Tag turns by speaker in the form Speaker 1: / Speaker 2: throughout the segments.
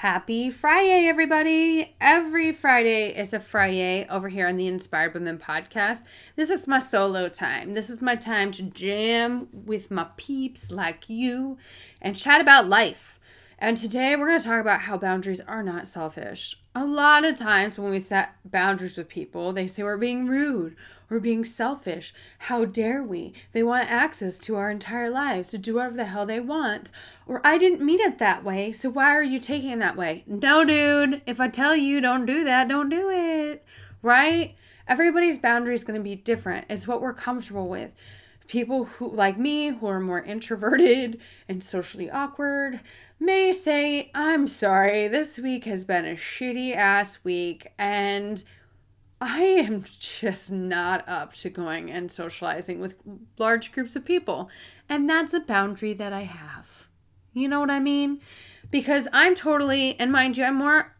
Speaker 1: Happy Friday, everybody! Every Fri-YAY is a Friday over here on the Inspired Women podcast. This is my solo time. This is my time to jam with my peeps like you and chat about life. And today we're going to talk about how boundaries are not selfish. A lot of times when we set boundaries with people, they say we're being rude we're being selfish. How dare we? They want access to our entire lives to do whatever the hell they want. Or I didn't mean it that way, so why are you taking it that way? No, dude. If I tell you don't do that, don't do it. Right? Everybody's boundary is going to be different. It's what we're comfortable with people who like me who are more introverted and socially awkward may say i'm sorry this week has been a shitty ass week and I am just not up to going and socializing with large groups of people. And that's a boundary that I have. You know what I mean? Because I'm totally, and mind you, I'm more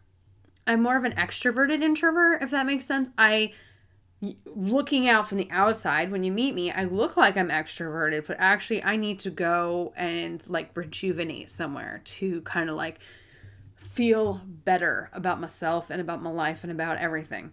Speaker 1: I'm more of an extroverted introvert, if that makes sense. I looking out from the outside when you meet me, I look like I'm extroverted, but actually I need to go and like rejuvenate somewhere to kind of like feel better about myself and about my life and about everything.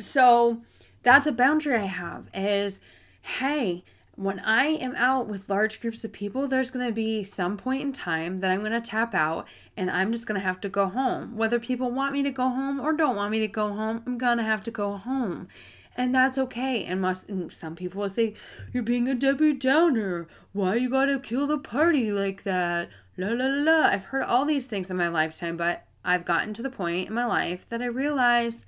Speaker 1: So that's a boundary I have is hey, when I am out with large groups of people, there's going to be some point in time that I'm going to tap out and I'm just going to have to go home. Whether people want me to go home or don't want me to go home, I'm going to have to go home. And that's okay. And, must, and some people will say, You're being a Debbie Downer. Why you got to kill the party like that? La la la la. I've heard all these things in my lifetime, but I've gotten to the point in my life that I realize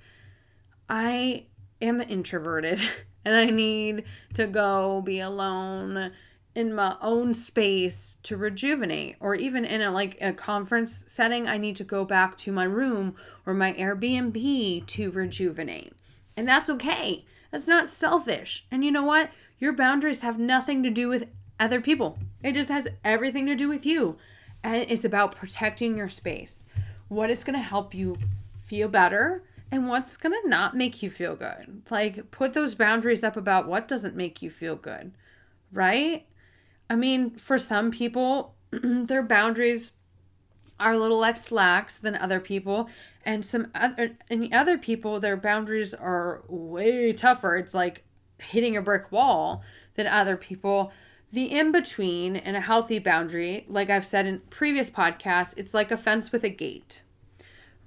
Speaker 1: I am introverted and I need to go be alone in my own space to rejuvenate or even in a like a conference setting I need to go back to my room or my Airbnb to rejuvenate. And that's okay. That's not selfish. And you know what? Your boundaries have nothing to do with other people. It just has everything to do with you. And it's about protecting your space. What is going to help you feel better and what's going to not make you feel good. Like, put those boundaries up about what doesn't make you feel good, right? I mean, for some people, their boundaries are a little less lax than other people, and some other and other people, their boundaries are way tougher. It's like hitting a brick wall than other people. The in between and a healthy boundary, like I've said in previous podcasts, it's like a fence with a gate,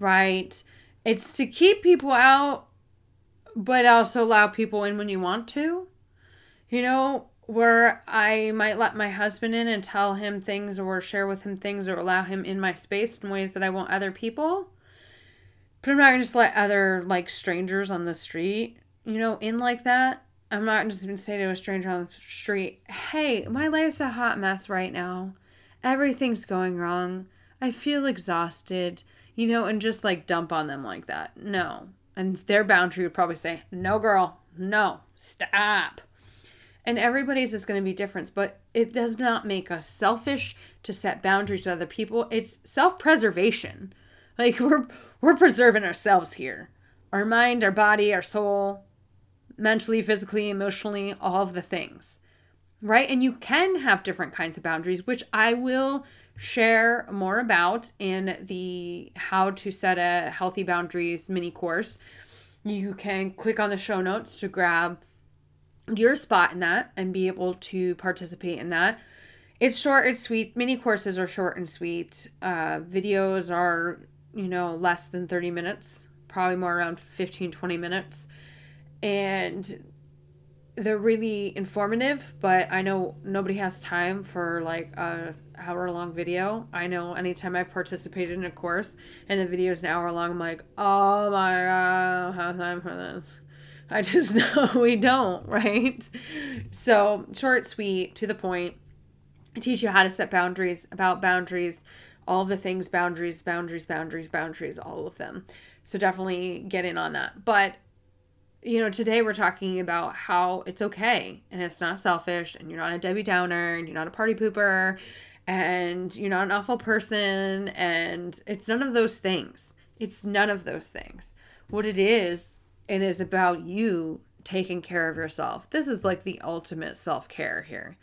Speaker 1: right? It's to keep people out, but also allow people in when you want to. You know, where I might let my husband in and tell him things or share with him things or allow him in my space in ways that I want other people. But I'm not gonna just let other like strangers on the street, you know, in like that. I'm not just gonna say to a stranger on the street, hey, my life's a hot mess right now. Everything's going wrong. I feel exhausted you know, and just like dump on them like that. No. And their boundary would probably say, no, girl, no, stop. And everybody's is going to be different, but it does not make us selfish to set boundaries with other people. It's self-preservation. Like we're we're preserving ourselves here. Our mind, our body, our soul, mentally, physically, emotionally, all of the things. Right? And you can have different kinds of boundaries, which I will share more about in the how to set a healthy boundaries mini course. You can click on the show notes to grab your spot in that and be able to participate in that. It's short, it's sweet. Mini courses are short and sweet. Uh, videos are, you know, less than 30 minutes, probably more around 15, 20 minutes. And they're really informative, but I know nobody has time for like a hour long video. I know anytime I've participated in a course and the video is an hour long, I'm like, oh my god, I don't have time for this. I just know we don't, right? So short, sweet, to the point. I teach you how to set boundaries, about boundaries, all the things, boundaries, boundaries, boundaries, boundaries, all of them. So definitely get in on that. But you know, today we're talking about how it's okay and it's not selfish and you're not a Debbie Downer and you're not a party pooper and you're not an awful person and it's none of those things. It's none of those things. What it is, it is about you taking care of yourself. This is like the ultimate self care here.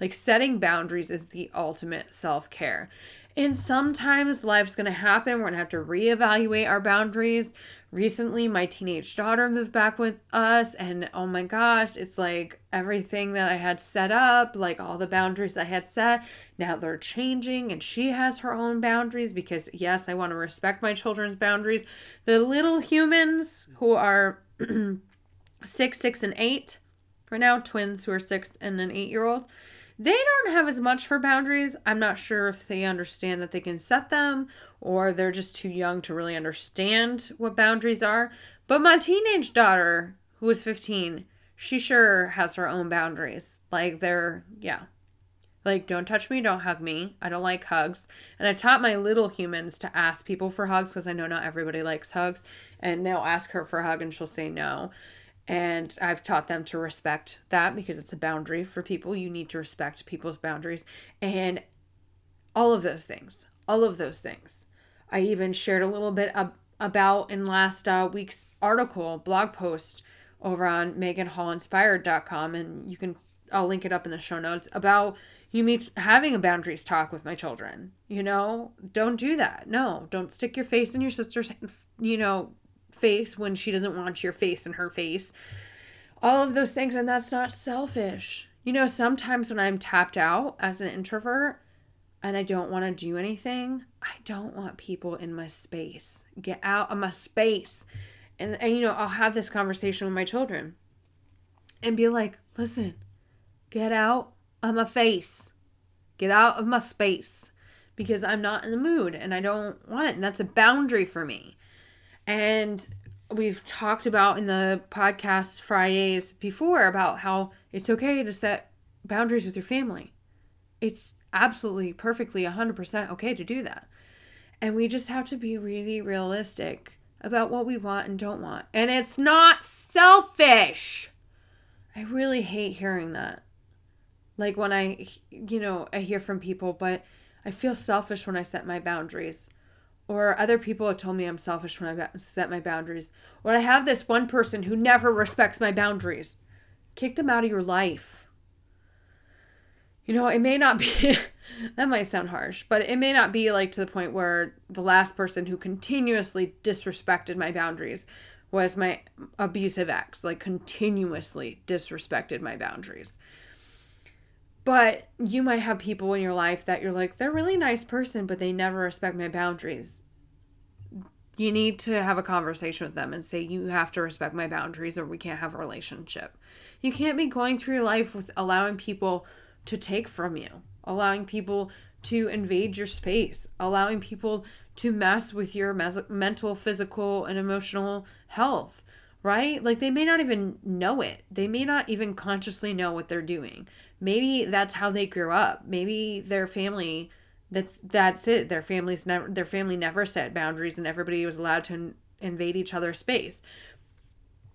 Speaker 1: Like setting boundaries is the ultimate self care. And sometimes life's going to happen. We're going to have to reevaluate our boundaries. Recently, my teenage daughter moved back with us, and oh my gosh, it's like everything that I had set up, like all the boundaries I had set, now they're changing, and she has her own boundaries because, yes, I want to respect my children's boundaries. The little humans who are six, six, and eight, for now, twins who are six and an eight year old they don't have as much for boundaries. I'm not sure if they understand that they can set them or they're just too young to really understand what boundaries are. But my teenage daughter, who is 15, she sure has her own boundaries. Like they're, yeah. Like, don't touch me, don't hug me. I don't like hugs. And I taught my little humans to ask people for hugs because I know not everybody likes hugs. And they'll ask her for a hug and she'll say no. And I've taught them to respect that because it's a boundary for people. You need to respect people's boundaries and all of those things. All of those things. I even shared a little bit ab- about in last uh, week's article, blog post over on meganhallinspired.com. And you can, I'll link it up in the show notes about you meet having a boundaries talk with my children. You know, don't do that. No, don't stick your face in your sister's, you know, face when she doesn't want your face in her face. All of those things. And that's not selfish. You know, sometimes when I'm tapped out as an introvert and I don't want to do anything, I don't want people in my space. Get out of my space. And, and you know, I'll have this conversation with my children and be like, listen, get out of my face. Get out of my space because I'm not in the mood and I don't want it. And that's a boundary for me. And we've talked about in the podcast Fridays before about how it's okay to set boundaries with your family. It's absolutely perfectly 100% okay to do that. And we just have to be really realistic about what we want and don't want. And it's not selfish. I really hate hearing that. Like when I, you know, I hear from people, but I feel selfish when I set my boundaries or other people have told me I'm selfish when I set my boundaries, or I have this one person who never respects my boundaries. Kick them out of your life. You know, it may not be, that might sound harsh, but it may not be like to the point where the last person who continuously disrespected my boundaries was my abusive ex, like continuously disrespected my boundaries. But you might have people in your life that you're like, they're really nice person, but they never respect my boundaries. You need to have a conversation with them and say, you have to respect my boundaries or we can't have a relationship. You can't be going through your life with allowing people to take from you, allowing people to invade your space, allowing people to mess with your mes- mental, physical, and emotional health, right? Like they may not even know it. They may not even consciously know what they're doing. Maybe that's how they grew up. Maybe their family that's that's it. Their families never their family never set boundaries and everybody was allowed to in, invade each other's space.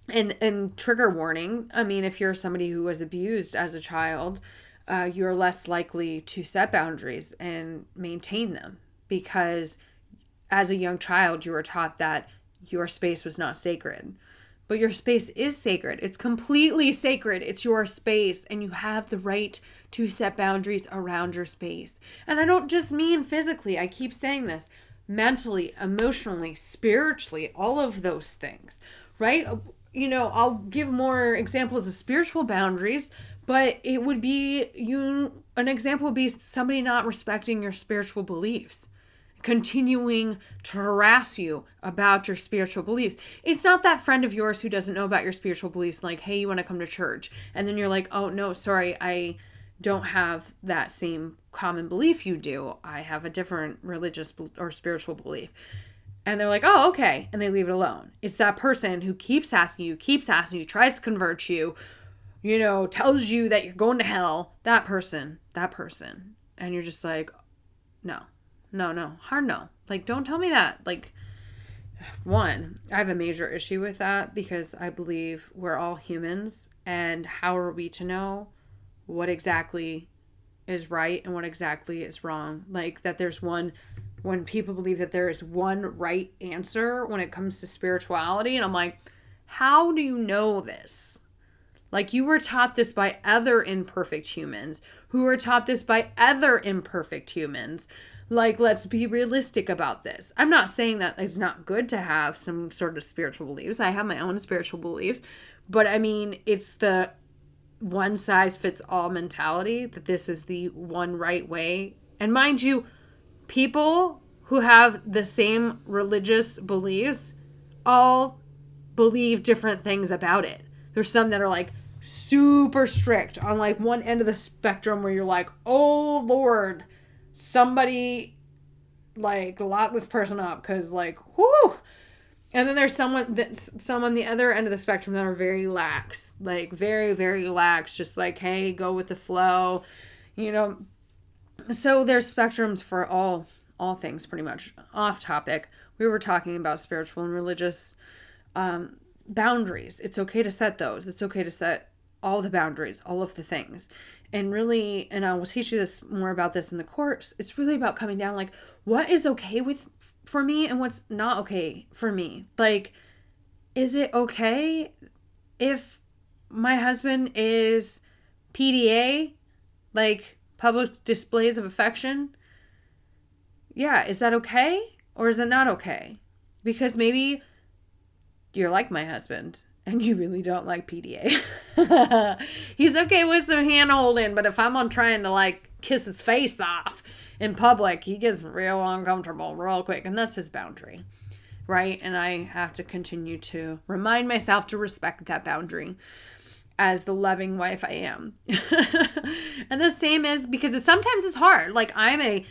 Speaker 1: And and trigger warning i mean if you're somebody who was abused as a child uh, you're less likely to set boundaries and maintain them because as a young child you were taught that your space was not sacred but your space is sacred. It's completely sacred. It's your space, and you have the right to set boundaries around your space. And I don't just mean physically, I keep saying this mentally, emotionally, spiritually, all of those things, right? You know, I'll give more examples of spiritual boundaries, but it would be you an example would be somebody not respecting your spiritual beliefs continuing to harass you about your spiritual beliefs. It's not that friend of yours who doesn't know about your spiritual beliefs, like, hey, you want to come to church? And then you're like, oh, no, sorry, I don't have that same common belief you do. I have a different religious or spiritual belief. And they're like, oh, okay. And they leave it alone. It's that person who keeps asking you, keeps asking you, tries to convert you, you know, tells you that you're going to hell. That person, that person. And you're just like, no, no, no, hard no. Like, don't tell me that. Like, one, I have a major issue with that because I believe we're all humans. And how are we to know what exactly is right and what exactly is wrong? Like that there's one, when people believe that there is one right answer when it comes to spirituality. And I'm like, how do you know this? Like you were taught this by other imperfect humans who were taught this by other imperfect humans. Like, let's be realistic about this. I'm not saying that it's not good to have some sort of spiritual beliefs. I have my own spiritual beliefs, but I mean, it's the one size fits all mentality that this is the one right way. And mind you, people who have the same religious beliefs all believe different things about it. There's some that are like, super strict on like one end of the spectrum where you're like, oh Lord, somebody like lock this person up because like whoo. And then there's someone that some on the other end of the spectrum that are very lax, like very very lax, just like hey, go with the flow, you know. So there's spectrums for all all things pretty much. Off topic, we were talking about spiritual and religious um, boundaries. It's okay to set those. It's okay to set all the boundaries, all of the things. And really, and I will teach you this more about this in the course. It's really about coming down like what is okay with for me and what's not okay for me. Like is it okay if my husband is PDA, like public displays of affection? Yeah, is that okay or is it not okay? Because maybe you're like my husband and you really don't like PDA. He's okay with some hand holding, but if I'm on trying to like kiss his face off in public, he gets real uncomfortable real quick, and that's his boundary, right? And I have to continue to remind myself to respect that boundary as the loving wife I am. and the same is because it, sometimes it's hard. Like I'm a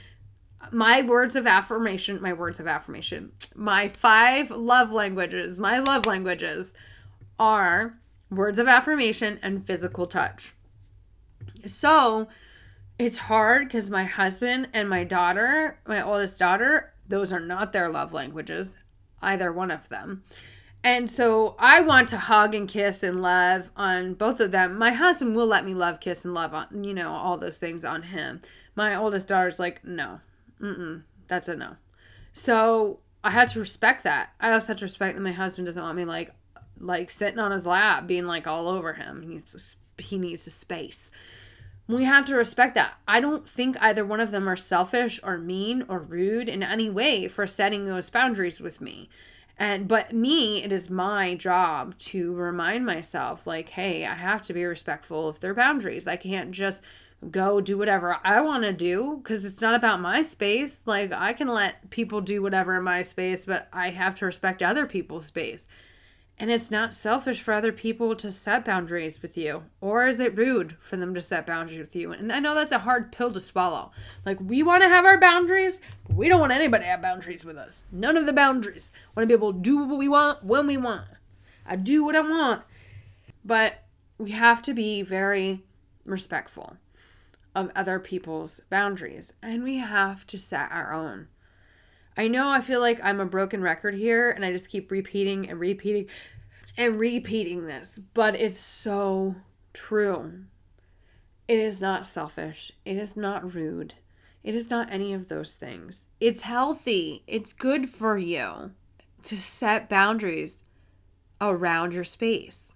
Speaker 1: my words of affirmation, my words of affirmation, my five love languages, my love languages are words of affirmation and physical touch. So it's hard because my husband and my daughter, my oldest daughter, those are not their love languages, either one of them. And so I want to hug and kiss and love on both of them. My husband will let me love, kiss, and love on, you know, all those things on him. My oldest daughter's like, no, mm that's a no. So I had to respect that. I also had to respect that my husband doesn't want me like like sitting on his lap, being like all over him. He needs he needs a space. We have to respect that. I don't think either one of them are selfish or mean or rude in any way for setting those boundaries with me. And but me, it is my job to remind myself like, hey, I have to be respectful of their boundaries. I can't just go do whatever I want to do because it's not about my space. Like I can let people do whatever in my space, but I have to respect other people's space. And it's not selfish for other people to set boundaries with you, or is it rude for them to set boundaries with you? And I know that's a hard pill to swallow. Like, we want to have our boundaries, but we don't want anybody to have boundaries with us. None of the boundaries. Want to be able to do what we want when we want. I do what I want. But we have to be very respectful of other people's boundaries, and we have to set our own. I know I feel like I'm a broken record here and I just keep repeating and repeating and repeating this, but it's so true. It is not selfish. It is not rude. It is not any of those things. It's healthy. It's good for you to set boundaries around your space.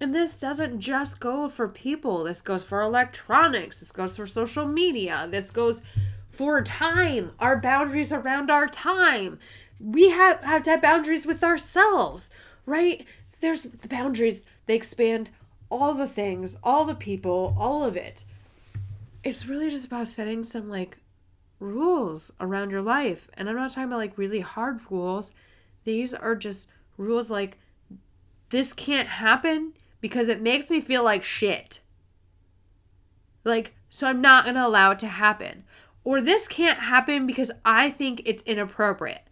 Speaker 1: And this doesn't just go for people. This goes for electronics. This goes for social media. This goes for time, our boundaries around our time. We have, have to have boundaries with ourselves, right? There's the boundaries, they expand all the things, all the people, all of it. It's really just about setting some like rules around your life. And I'm not talking about like really hard rules. These are just rules like this can't happen because it makes me feel like shit. Like, so I'm not going to allow it to happen or this can't happen because I think it's inappropriate.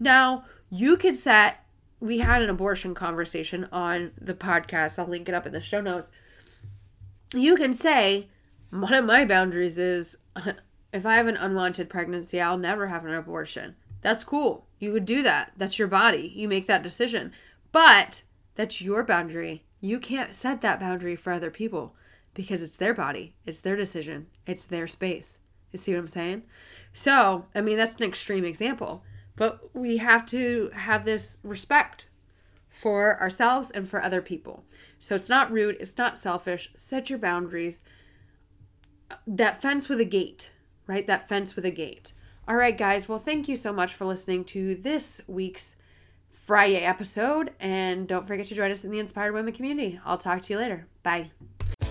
Speaker 1: Now, you could set, we had an abortion conversation on the podcast. I'll link it up in the show notes. You can say, one of my boundaries is if I have an unwanted pregnancy, I'll never have an abortion. That's cool. You could do that. That's your body. You make that decision. But that's your boundary. You can't set that boundary for other people because it's their body, it's their decision, it's their space. You see what I'm saying? So, I mean, that's an extreme example, but we have to have this respect for ourselves and for other people. So it's not rude, it's not selfish. Set your boundaries. That fence with a gate, right? That fence with a gate. All right, guys. Well, thank you so much for listening to this week's Friday episode. And don't forget to join us in the Inspired Women community. I'll talk to you later. Bye.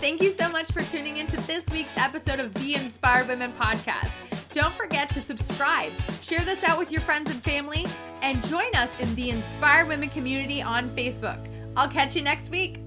Speaker 2: Thank you so much for tuning into this week's episode of the Inspired Women podcast. Don't forget to subscribe, share this out with your friends and family, and join us in the Inspired Women community on Facebook. I'll catch you next week.